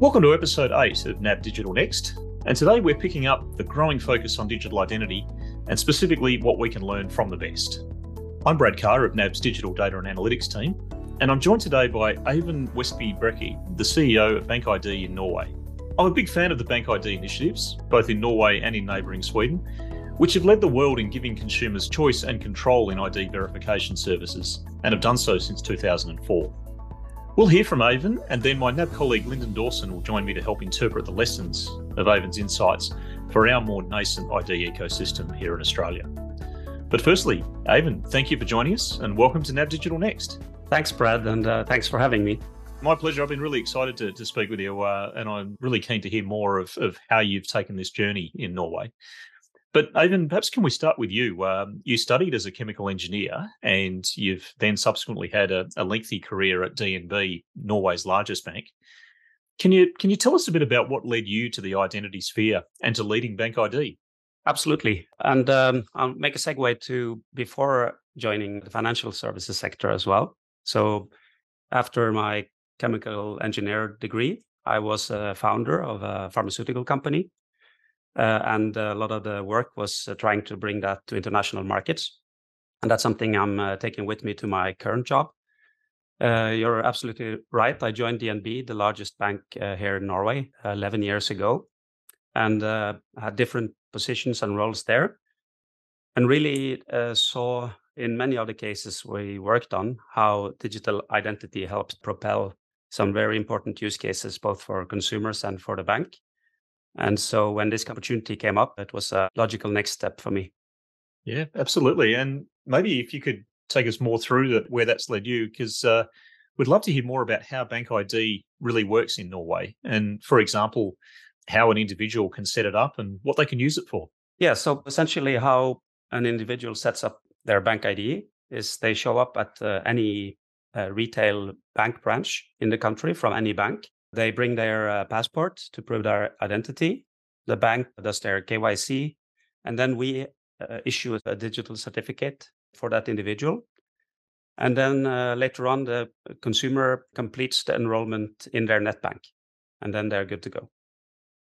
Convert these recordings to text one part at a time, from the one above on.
Welcome to episode 8 of NAB Digital Next. And today we're picking up the growing focus on digital identity and specifically what we can learn from the best. I'm Brad Carr of NAB's Digital Data and Analytics team, and I'm joined today by Øyvind Westby Brekke, the CEO of Bank ID in Norway. I'm a big fan of the Bank ID initiatives, both in Norway and in neighbouring Sweden, which have led the world in giving consumers choice and control in ID verification services, and have done so since 2004. We'll hear from Avon, and then my NAB colleague Lyndon Dawson will join me to help interpret the lessons of Avon's insights for our more nascent ID ecosystem here in Australia. But firstly, Avon, thank you for joining us and welcome to NAB Digital Next. Thanks, Brad, and uh, thanks for having me. My pleasure. I've been really excited to, to speak with you, uh, and I'm really keen to hear more of, of how you've taken this journey in Norway. But Øyvind, perhaps can we start with you? Um, you studied as a chemical engineer, and you've then subsequently had a, a, lengthy career at DNB, Norway's largest bank. Can you can you tell us a bit about what led you to the identity sphere and to leading Bank ID? Absolutely, and um, I'll make a segue to before joining the financial services sector as well. So, after my chemical engineer degree, I was a founder of a pharmaceutical company Uh, and a lot of the work was uh, trying to bring that to international markets. And that's something I'm uh, taking with me to my current job. Uh, you're absolutely right. I joined DNB, the largest bank uh, here in Norway, 11 years ago, and had different positions and roles there. And really saw in many of the cases we worked on how digital identity helps propel some very important use cases both for consumers and for the bank. And so when this opportunity came up, it was a logical next step for me. Yeah, absolutely. And maybe if you could take us more through that, where that's led you, because uh, we'd love to hear more about how Bank ID really works in Norway. And for example, how an individual can set it up and what they can use it for. Yeah, so essentially, how an individual sets up their bank ID is they show up at uh, any uh, retail bank branch in the country from any bank they bring their uh, passport to prove their identity. The bank does their KYC, and then we uh, issue a digital certificate for that individual. And then uh, later on, the consumer completes the enrollment in their net bank, and then they're good to go.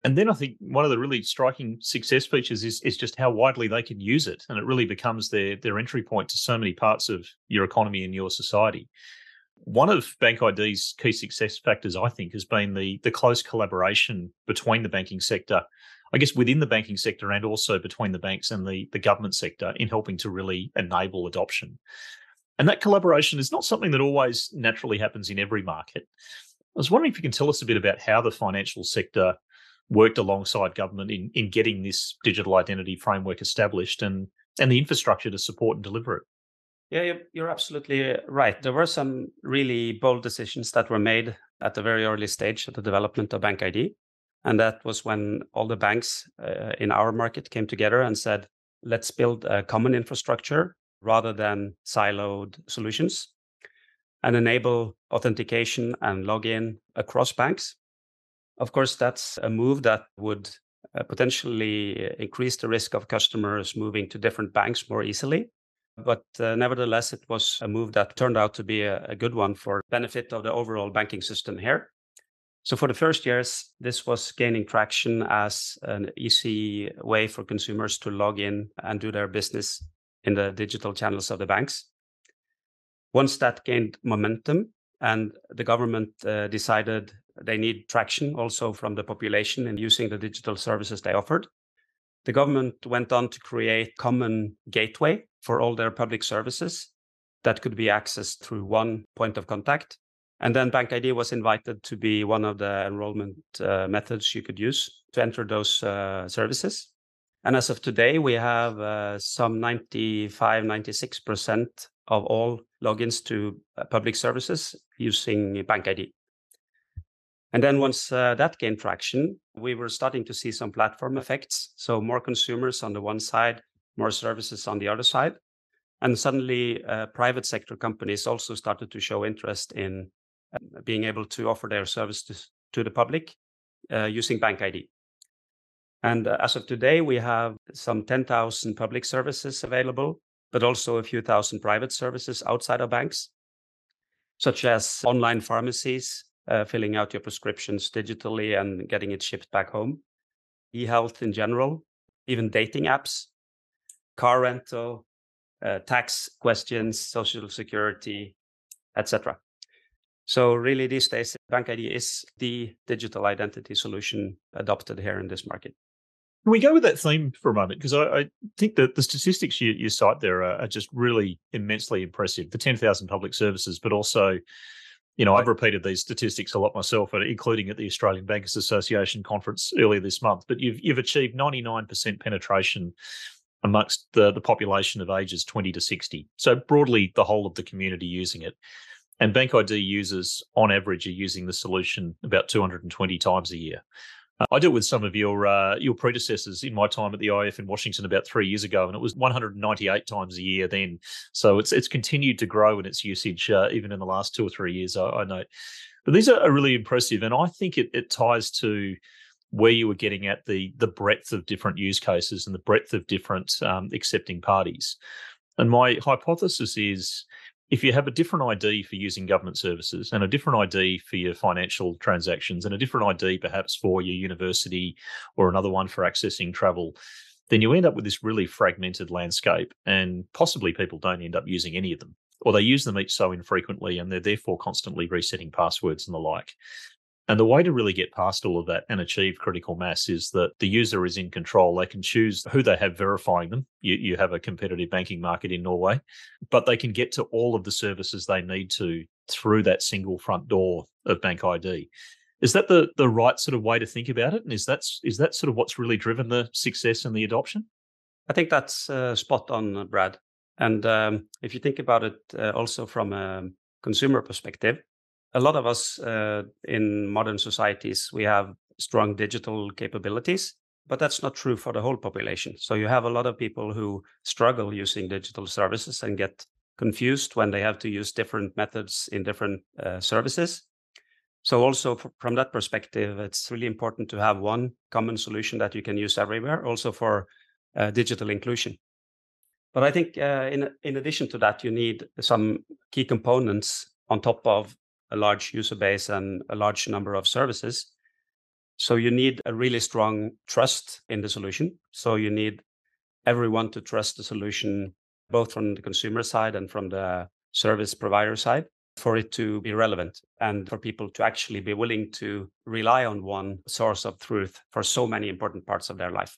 And then I think one of the really striking success features is, is just how widely they can use it. And it really becomes their, their entry point to so many parts of your economy and your society. One of Bank ID's key success factors, I think, has been the the close collaboration between the banking sector, I guess within the banking sector and also between the banks and the, the government sector in helping to really enable adoption. And that collaboration is not something that always naturally happens in every market. I was wondering if you can tell us a bit about how the financial sector worked alongside government in, in getting this digital identity framework established and, and the infrastructure to support and deliver it. Yeah, you're absolutely right. There were some really bold decisions that were made at the very early stage of the development of Bank ID. And that was when all the banks uh, in our market came together and said, let's build a common infrastructure rather than siloed solutions and enable authentication and login across banks. Of course, that's a move that would uh, potentially increase the risk of customers moving to different banks more easily but uh, nevertheless, it was a move that turned out to be a, a good one for benefit of the overall banking system here. So for the first years, this was gaining traction as an easy way for consumers to log in and do their business in the digital channels of the banks. Once that gained momentum and the government uh, decided they need traction also from the population in using the digital services they offered, the government went on to create common gateway for all their public services that could be accessed through one point of contact. And then BankID was invited to be one of the enrollment uh, methods you could use to enter those uh, services. And as of today, we have uh, some 95, 96% of all logins to uh, public services using BankID. And then once uh, that gained traction, we were starting to see some platform effects. So more consumers on the one side, more services on the other side. And suddenly, uh, private sector companies also started to show interest in uh, being able to offer their services to the public uh, using BankID. And uh, as of today, we have some 10,000 public services available, but also a few thousand private services outside of banks, such as online pharmacies, uh, filling out your prescriptions digitally and getting it shipped back home, e health in general, even dating apps, car rental, uh, tax questions, social security, etc. So really these days, BankID is the digital identity solution adopted here in this market. Can we go with that theme for a moment? Because I, I, think that the statistics you, you cite there are, are, just really immensely impressive. The 10,000 public services, but also, you know, I've repeated these statistics a lot myself, uh, including at the Australian Bankers Association conference earlier this month. But you've you've achieved 99% penetration amongst the, the population of ages 20 to 60. So broadly, the whole of the community using it. And BankID users, on average, are using the solution about 220 times a year. Uh, I dealt with some of your uh, your predecessors in my time at the IIF in Washington about three years ago, and it was 198 times a year then. So it's it's continued to grow in its usage uh, even in the last two or three years. I, I know, but these are, are really impressive, and I think it, it ties to where you were getting at the the breadth of different use cases and the breadth of different um, accepting parties. And my hypothesis is if you have a different ID for using government services and a different ID for your financial transactions and a different ID perhaps for your university or another one for accessing travel, then you end up with this really fragmented landscape and possibly people don't end up using any of them or they use them each so infrequently and they're therefore constantly resetting passwords and the like. And the way to really get past all of that and achieve critical mass is that the user is in control. They can choose who they have verifying them. You, you have a competitive banking market in Norway, but they can get to all of the services they need to through that single front door of Bank ID. Is that the the right sort of way to think about it? And is that is that sort of what's really driven the success and the adoption? I think that's uh, spot on, Brad. And um, if you think about it, uh, also from a consumer perspective, a lot of us uh, in modern societies we have strong digital capabilities but that's not true for the whole population. So you have a lot of people who struggle using digital services and get confused when they have to use different methods in different uh, services. So also from that perspective it's really important to have one common solution that you can use everywhere also for uh, digital inclusion. But i think uh, in in addition to that you need some key components on top of a large user base and a large number of services. So you need a really strong trust in the solution. So you need everyone to trust the solution, both from the consumer side and from the service provider side, for it to be relevant and for people to actually be willing to rely on one source of truth for so many important parts of their life.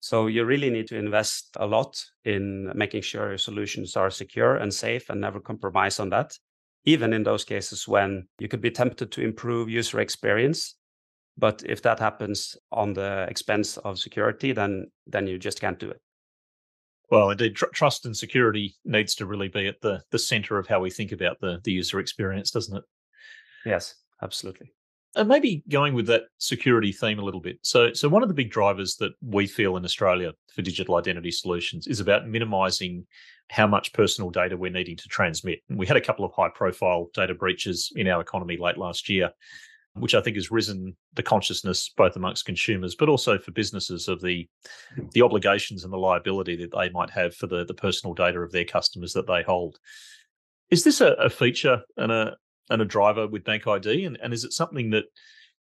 So you really need to invest a lot in making sure your solutions are secure and safe and never compromise on that even in those cases when you could be tempted to improve user experience. But if that happens on the expense of security then then you just can't do it. Well indeed tr- trust and security needs to really be at the the center of how we think about the the user experience doesn't it? Yes absolutely. And maybe going with that security theme a little bit. So, so one of the big drivers that we feel in Australia for digital identity solutions is about minimizing how much personal data we're needing to transmit. And we had a couple of high profile data breaches in our economy late last year, which I think has risen the consciousness both amongst consumers, but also for businesses of the hmm. the obligations and the liability that they might have for the, the personal data of their customers that they hold. Is this a, a feature and a and a driver with Bank ID? And, and is it something that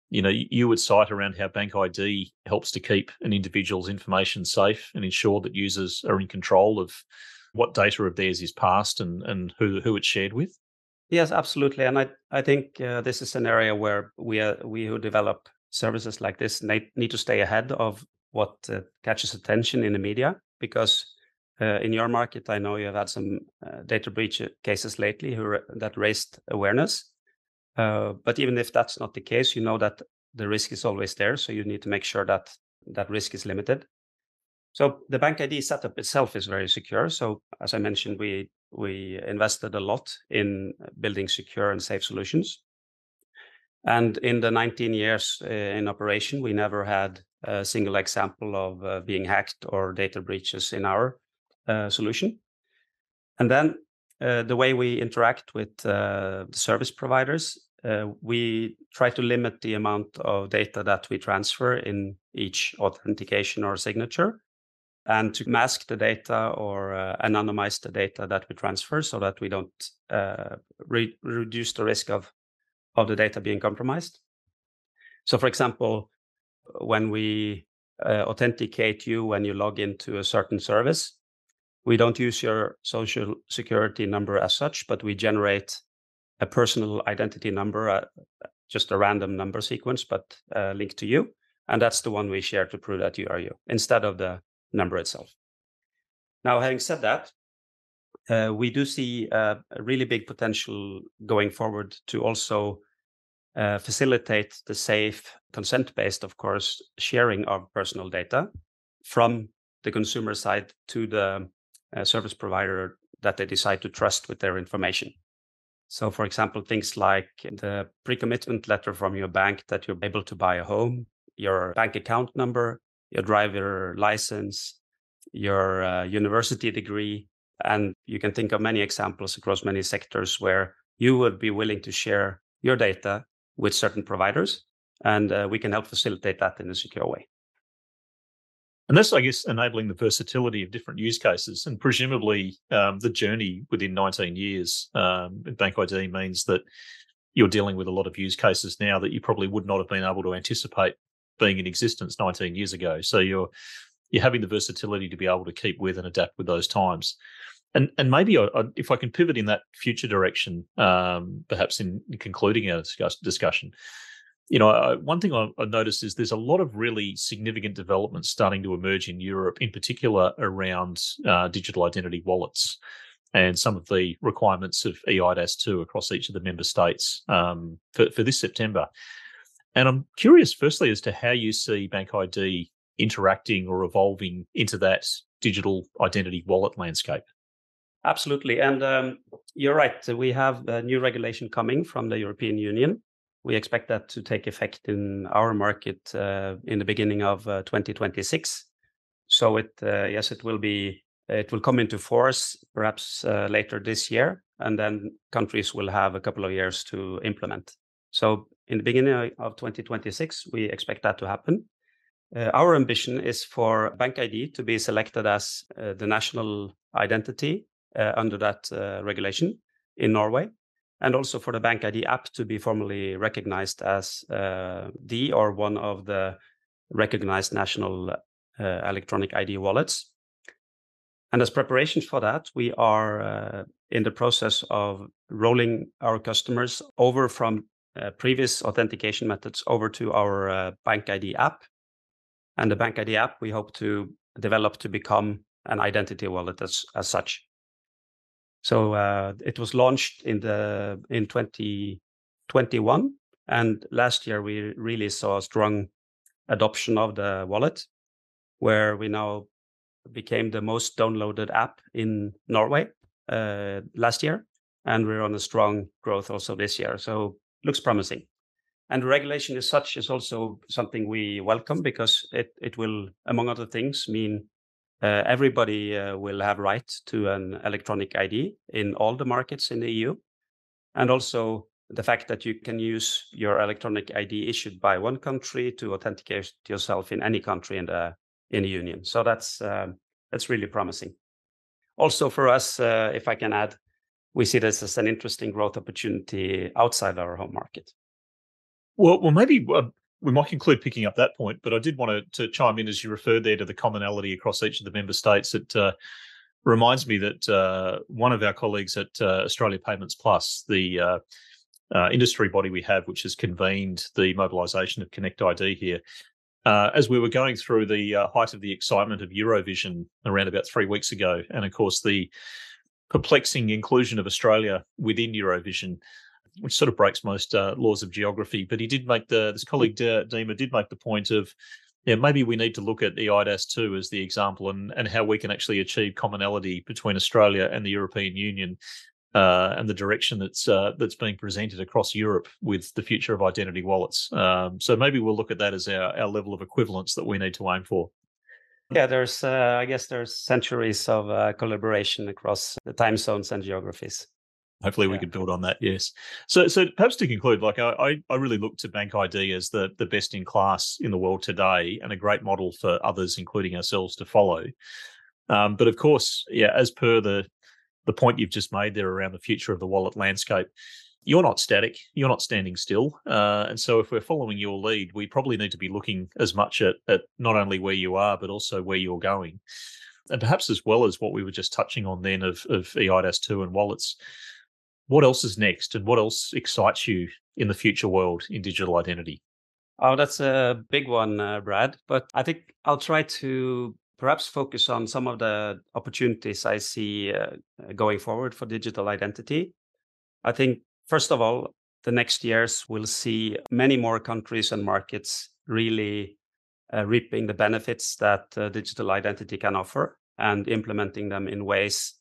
you know you would cite around how Bank ID helps to keep an individual's information safe and ensure that users are in control of what data of theirs is passed and and who who it's shared with? Yes, absolutely. And I I think uh, this is an area where we uh, we who develop services like this need, to stay ahead of what uh, catches attention in the media because uh, in your market, I know you have had some uh, data breach cases lately who, that raised awareness. Uh, but even if that's not the case, you know that the risk is always there. So you need to make sure that that risk is limited. So the bank ID setup itself is very secure. So as I mentioned, we we invested a lot in building secure and safe solutions. And in the 19 years uh, in operation, we never had a single example of uh, being hacked or data breaches in our uh, solution. And then uh, the way we interact with uh, the service providers, uh, we try to limit the amount of data that we transfer in each authentication or signature and to mask the data or uh, anonymize the data that we transfer so that we don't uh, re- reduce the risk of of the data being compromised. So, for example, when we uh, authenticate you when you log into a certain service, we don't use your social security number as such, but we generate a personal identity number, uh, just a random number sequence, but uh, linked to you. And that's the one we share to prove that you are you instead of the number itself. Now, having said that, uh, we do see uh, a really big potential going forward to also uh, facilitate the safe, consent based, of course, sharing of personal data from the consumer side to the uh, service provider that they decide to trust with their information. So, for example, things like the pre commitment letter from your bank that you're able to buy a home, your bank account number, your driver license, your uh, university degree. And you can think of many examples across many sectors where you would be willing to share your data with certain providers. And uh, we can help facilitate that in a secure way. And that's, I guess, enabling the versatility of different use cases. And presumably, um, the journey within 19 years um, Bank ID means that you're dealing with a lot of use cases now that you probably would not have been able to anticipate being in existence 19 years ago. So you're you're having the versatility to be able to keep with and adapt with those times. And and maybe I, I, if I can pivot in that future direction, um, perhaps in concluding our discussion, you know, I, one thing I, I noticed is there's a lot of really significant developments starting to emerge in Europe, in particular around uh, digital identity wallets and some of the requirements of EIDAS 2 across each of the member states um, for, for this September. And I'm curious, firstly, as to how you see Bank ID interacting or evolving into that digital identity wallet landscape. Absolutely. And um, you're right. We have a new regulation coming from the European Union we expect that to take effect in our market uh, in the beginning of uh, 2026. So it uh, yes, it will be it will come into force perhaps later this year, and then countries will have a couple of years to implement. So in the beginning of 2026, we expect that to happen. Uh, our ambition is for Bank ID to be selected as uh, the national identity uh, under that regulation in Norway and also for the Bank ID app to be formally recognized as uh, the or one of the recognized national uh, electronic ID wallets. And as preparation for that, we are uh, in the process of rolling our customers over from uh, previous authentication methods over to our uh, Bank ID app. And the Bank ID app we hope to develop to become an identity wallet as, as such. So uh, it was launched in the in 2021, and last year we really saw a strong adoption of the wallet, where we now became the most downloaded app in Norway uh, last year, and we're on a strong growth also this year. So looks promising. And regulation as such is also something we welcome because it it will, among other things, mean uh, everybody uh, will have right to an electronic ID in all the markets in the EU. And also the fact that you can use your electronic ID issued by one country to authenticate yourself in any country in the in the union. So that's um, that's really promising. Also for us, uh, if I can add, we see this as an interesting growth opportunity outside our home market. Well, well, maybe uh, we might conclude picking up that point, but I did want to, to, chime in as you referred there to the commonality across each of the member states. It uh, reminds me that uh, one of our colleagues at uh, Australia Payments Plus, the uh, uh, industry body we have, which has convened the mobilisation of Connect ID here, uh, as we were going through the height of the excitement of Eurovision around about three weeks ago, and of course the perplexing inclusion of Australia within Eurovision which sort of breaks most uh, laws of geography. But he did make the this colleague Dima did make the point of yeah, maybe we need to look at the EIDAS 2 as the example and, and how we can actually achieve commonality between Australia and the European Union uh, and the direction that's uh, that's being presented across Europe with the future of identity wallets. Um, so maybe we'll look at that as our, our level of equivalence that we need to aim for. Yeah, there's uh, I guess there's centuries of uh, collaboration across the time zones and geographies. Hopefully we could build on that yes. So so perhaps to conclude like i i really look to bank id as the the best in class in the world today and a great model for others including ourselves to follow. Um, but of course yeah as per the the point you've just made there around the future of the wallet landscape you're not static, you're not standing still. Uh, and so, if we're following your lead, we probably need to be looking as much at, at not only where you are, but also where you're going. And perhaps as well as what we were just touching on then of, of eIDAS2 and wallets, what else is next and what else excites you in the future world in digital identity? Oh, that's a big one, uh, Brad. But I think I'll try to perhaps focus on some of the opportunities I see uh, going forward for digital identity. I think, first of all, the next years we'll see many more countries and markets really uh, reaping the benefits that uh, digital identity can offer and implementing them in ways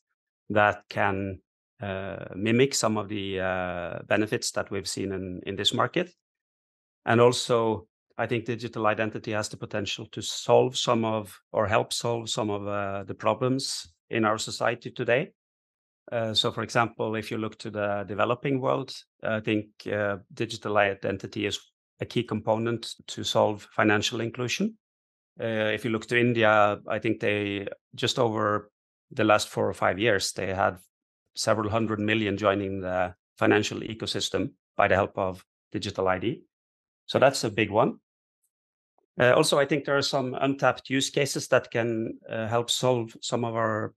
that can uh, mimic some of the uh, benefits that we've seen in, in this market. And also, I think digital identity has the potential to solve some of or help solve some of uh, the problems in our society today. Uh, so, for example, if you look to the developing world, I think uh, digital identity is a key component to solve financial inclusion. Uh, if you look to India, I think they just over the last four or five years, they had several hundred million joining the financial ecosystem by the help of digital ID. So that's a big one. Uh, also, I think there are some untapped use cases that can uh, help solve some of our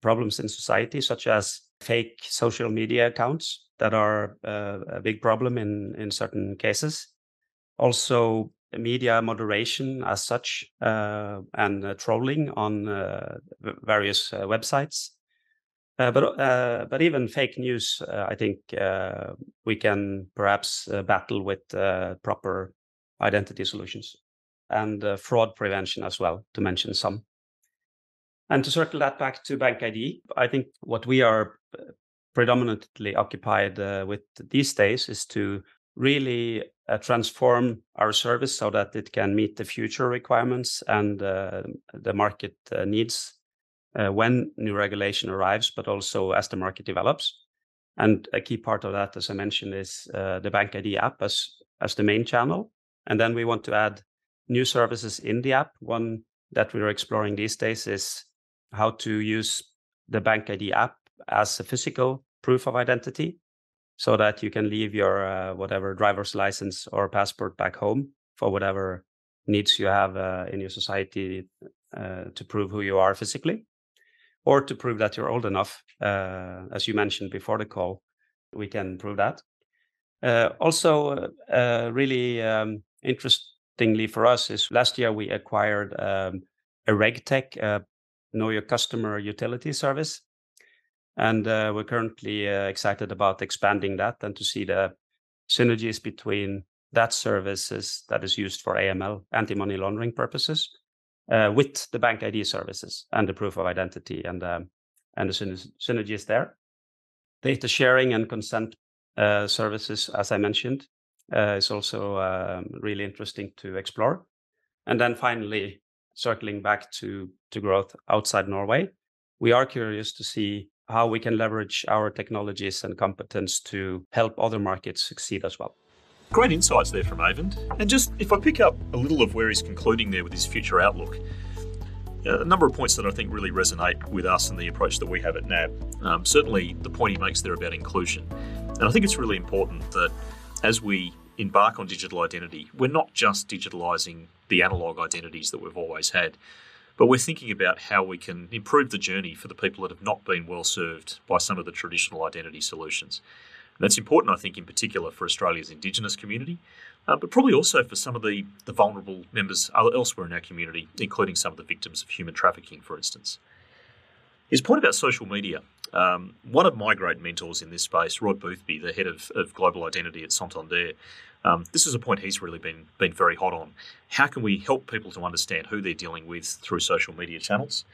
problems in society, such as fake social media accounts that are uh, a big problem in, in certain cases. Also, media moderation as such, uh, and uh, trolling on uh, various websites. Uh, but uh, but even fake news, uh, I think we can perhaps battle with proper identity solutions and fraud prevention as well, to mention some. And to circle that back to Bank ID, I think what we are predominantly occupied uh, with these days is to really uh, transform our service so that it can meet the future requirements and uh, the market needs uh, when new regulation arrives, but also as the market develops. And a key part of that, as I mentioned, is uh, the Bank ID app as, as the main channel. And then we want to add new services in the app. One that we're exploring these days is how to use the Bank ID app as a physical proof of identity so that you can leave your uh, whatever driver's license or passport back home for whatever needs you have uh, in your society uh, to prove who you are physically or to prove that you're old enough. Uh, as you mentioned before the call, we can prove that. Uh, also, uh, really um, interestingly for us is last year we acquired um, a RegTech, Know Your Customer utility service. And uh, we're currently uh, excited about expanding that and to see the synergies between that services that is used for AML, anti-money laundering purposes, uh, with the bank ID services and the proof of identity and um, and the synergies there. Data sharing and consent uh, services, as I mentioned, uh, is also um, really interesting to explore. And then finally, circling back to to growth outside Norway, we are curious to see how we can leverage our technologies and competence to help other markets succeed as well. Great insights there from Øyvind. And just if I pick up a little of where he's concluding there with his future outlook, a number of points that I think really resonate with us and the approach that we have at NAB. Um, certainly, the point he makes there about inclusion. And I think it's really important that as we embark on digital identity, we're not just digitalising the analogue identities that we've always had, but we're thinking about how we can improve the journey for the people that have not been well served by some of the traditional identity solutions. And that's important, I think, in particular for Australia's Indigenous community, uh, but probably also for some of the, the vulnerable members elsewhere in our community, including some of the victims of human trafficking, for instance. His point about social media. Um, one of my great mentors in this space, Rod Boothby, the head of, of global identity at Santander, um, this is a point he's really been been very hot on. How can we help people to understand who they're dealing with through social media channels?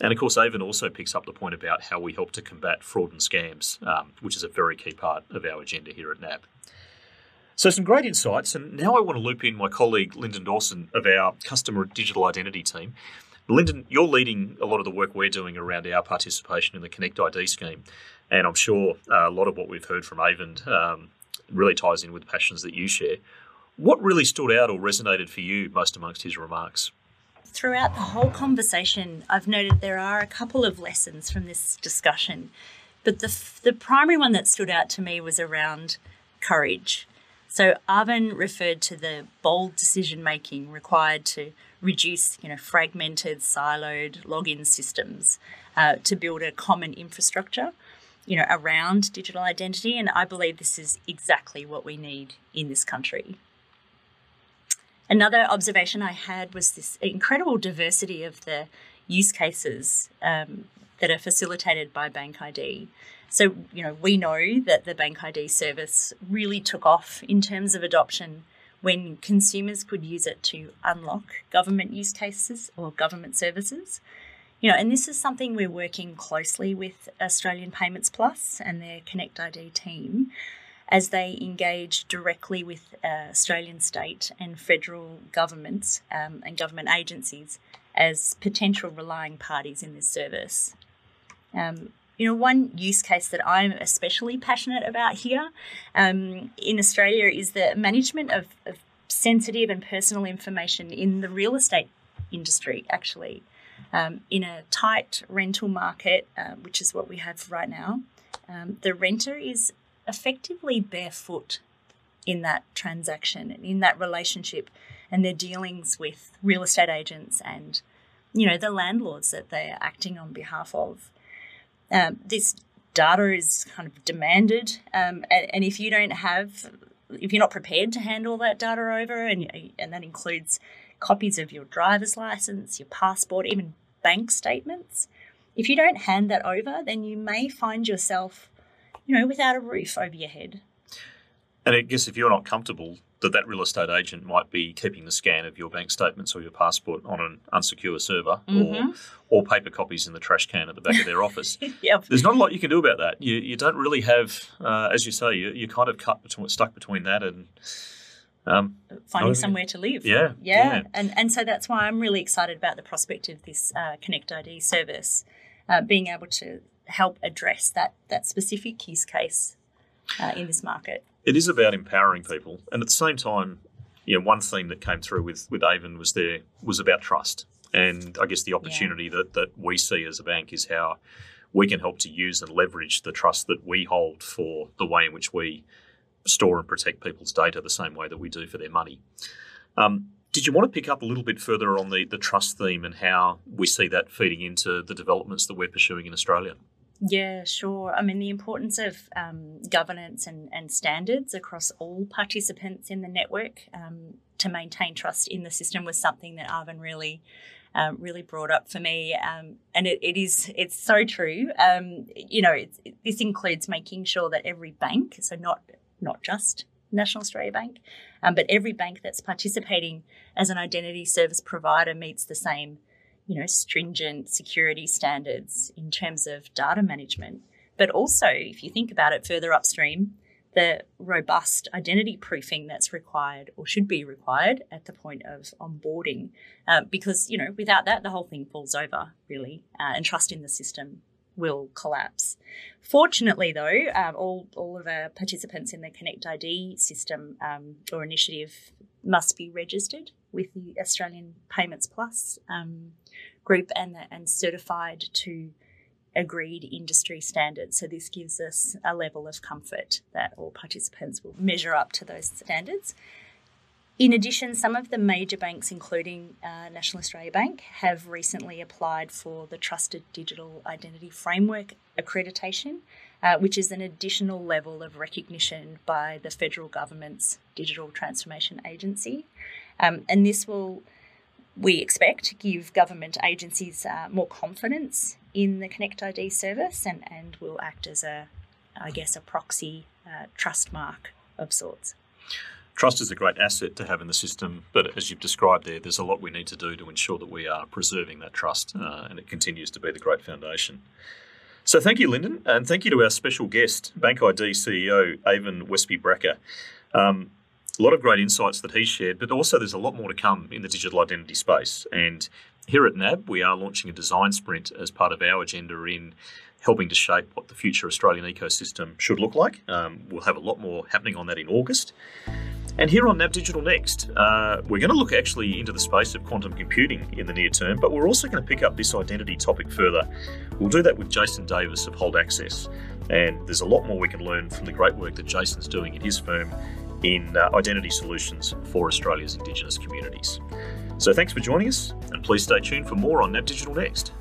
And of course, Avon also picks up the point about how we help to combat fraud and scams, um, which is a very key part of our agenda here at NAB. So, some great insights. And now I want to loop in my colleague Lyndon Dawson of our customer digital identity team. Lyndon, you're leading a lot of the work we're doing around our participation in the Connect ID scheme. And I'm sure uh, a lot of what we've heard from Avon um, really ties in with the passions that you share. What really stood out or resonated for you most amongst his remarks? throughout the whole conversation, I've noted there are a couple of lessons from this discussion. But the, the primary one that stood out to me was around courage. So Arvin referred to the bold decision making required to reduce, you know, fragmented, siloed login systems uh, to build a common infrastructure, you know, around digital identity. And I believe this is exactly what we need in this country. Another observation I had was this incredible diversity of the use cases um, that are facilitated by Bank ID. So, you know, we know that the Bank ID service really took off in terms of adoption when consumers could use it to unlock government use cases or government services. You know, and this is something we're working closely with Australian Payments Plus and their Connect ID team as they engage directly with uh, Australian state and federal governments um, and government agencies as potential relying parties in this service. Um, you know, one use case that I'm especially passionate about here um, in Australia is the management of, of, sensitive and personal information in the real estate industry, actually. Um, in a tight rental market, uh, which is what we have right now, um, the renter is effectively barefoot in that transaction and in that relationship and their dealings with real estate agents and you know the landlords that they are acting on behalf of. Um, this data is kind of demanded, um, and, and, if you don't have, if you're not prepared to hand all that data over, and and that includes copies of your driver's license, your passport, even bank statements, if you don't hand that over, then you may find yourself, you know, without a roof over your head. And I guess if you're not comfortable that that real estate agent might be keeping the scan of your bank statements or your passport on an unsecure server mm-hmm. or or paper copies in the trash can at the back of their office. yep. There's not a lot you can do about that. You you don't really have, uh, as you say, you, are kind of cut between, stuck between that and. Um, Finding somewhere to live. Yeah, yeah, yeah. And, and so that's why I'm really excited about the prospect of this uh, Connect ID service, uh, being able to help address that, that specific use case uh, in this market it is about empowering people, and at the same time, you know, one theme that came through with with Avon was there was about trust, and I guess the opportunity yeah. that that we see as a bank is how we can help to use and leverage the trust that we hold for the way in which we store and protect people's data the same way that we do for their money. Um, did you want to pick up a little bit further on the, the trust theme and how we see that feeding into the developments that we're pursuing in Australia? Yeah, sure. I mean, the importance of um, governance and, and standards across all participants in the network um, to maintain trust in the system was something that Arvin really, um, really brought up for me. Um, and it, it is, it's so true. Um, you know, it, this includes making sure that every bank, so not not just National Australia Bank, um, but every bank that's participating as an identity service provider meets the same you know, stringent security standards in terms of data management. But also, if you think about it further upstream, the robust identity proofing that's required or should be required at the point of onboarding, uh, because you know without that the whole thing falls over really, uh, and trust in the system will collapse. Fortunately, though, um, all all of our participants in the Connect ID system um, or initiative must be registered with the Australian Payments Plus um, group and, and certified to agreed industry standards. So this gives us a level of comfort that all participants will measure up to those standards. In addition, some of the major banks, including uh, National Australia Bank, have recently applied for the Trusted Digital Identity Framework accreditation, uh, which is an additional level of recognition by the federal government's Digital Transformation Agency. Um, and this will, we expect, give government agencies uh, more confidence in the Connect ID service and, and will act as a, I guess, a proxy uh, trust mark of sorts. Trust is a great asset to have in the system, but as you've described there, there's a lot we need to do to ensure that we are preserving that trust uh, and it continues to be the great foundation. So thank you, Lyndon, and thank you to our special guest, Bank ID CEO Avon Westby Brekke. Um, a lot of great insights that he shared, but also there's a lot more to come in the digital identity space. And here at NAB, we are launching a design sprint as part of our agenda in helping to shape what the future Australian ecosystem should look like. Um, we'll have a lot more happening on that in August. And here on NAB Digital Next, uh, we're going to look actually into the space of quantum computing in the near term, but we're also going to pick up this identity topic further. We'll do that with Jason Davis of Hold Access. And there's a lot more we can learn from the great work that Jason's doing in his firm in uh, identity solutions for Australia's Indigenous communities. So thanks for joining us, and please stay tuned for more on NAB Digital Next.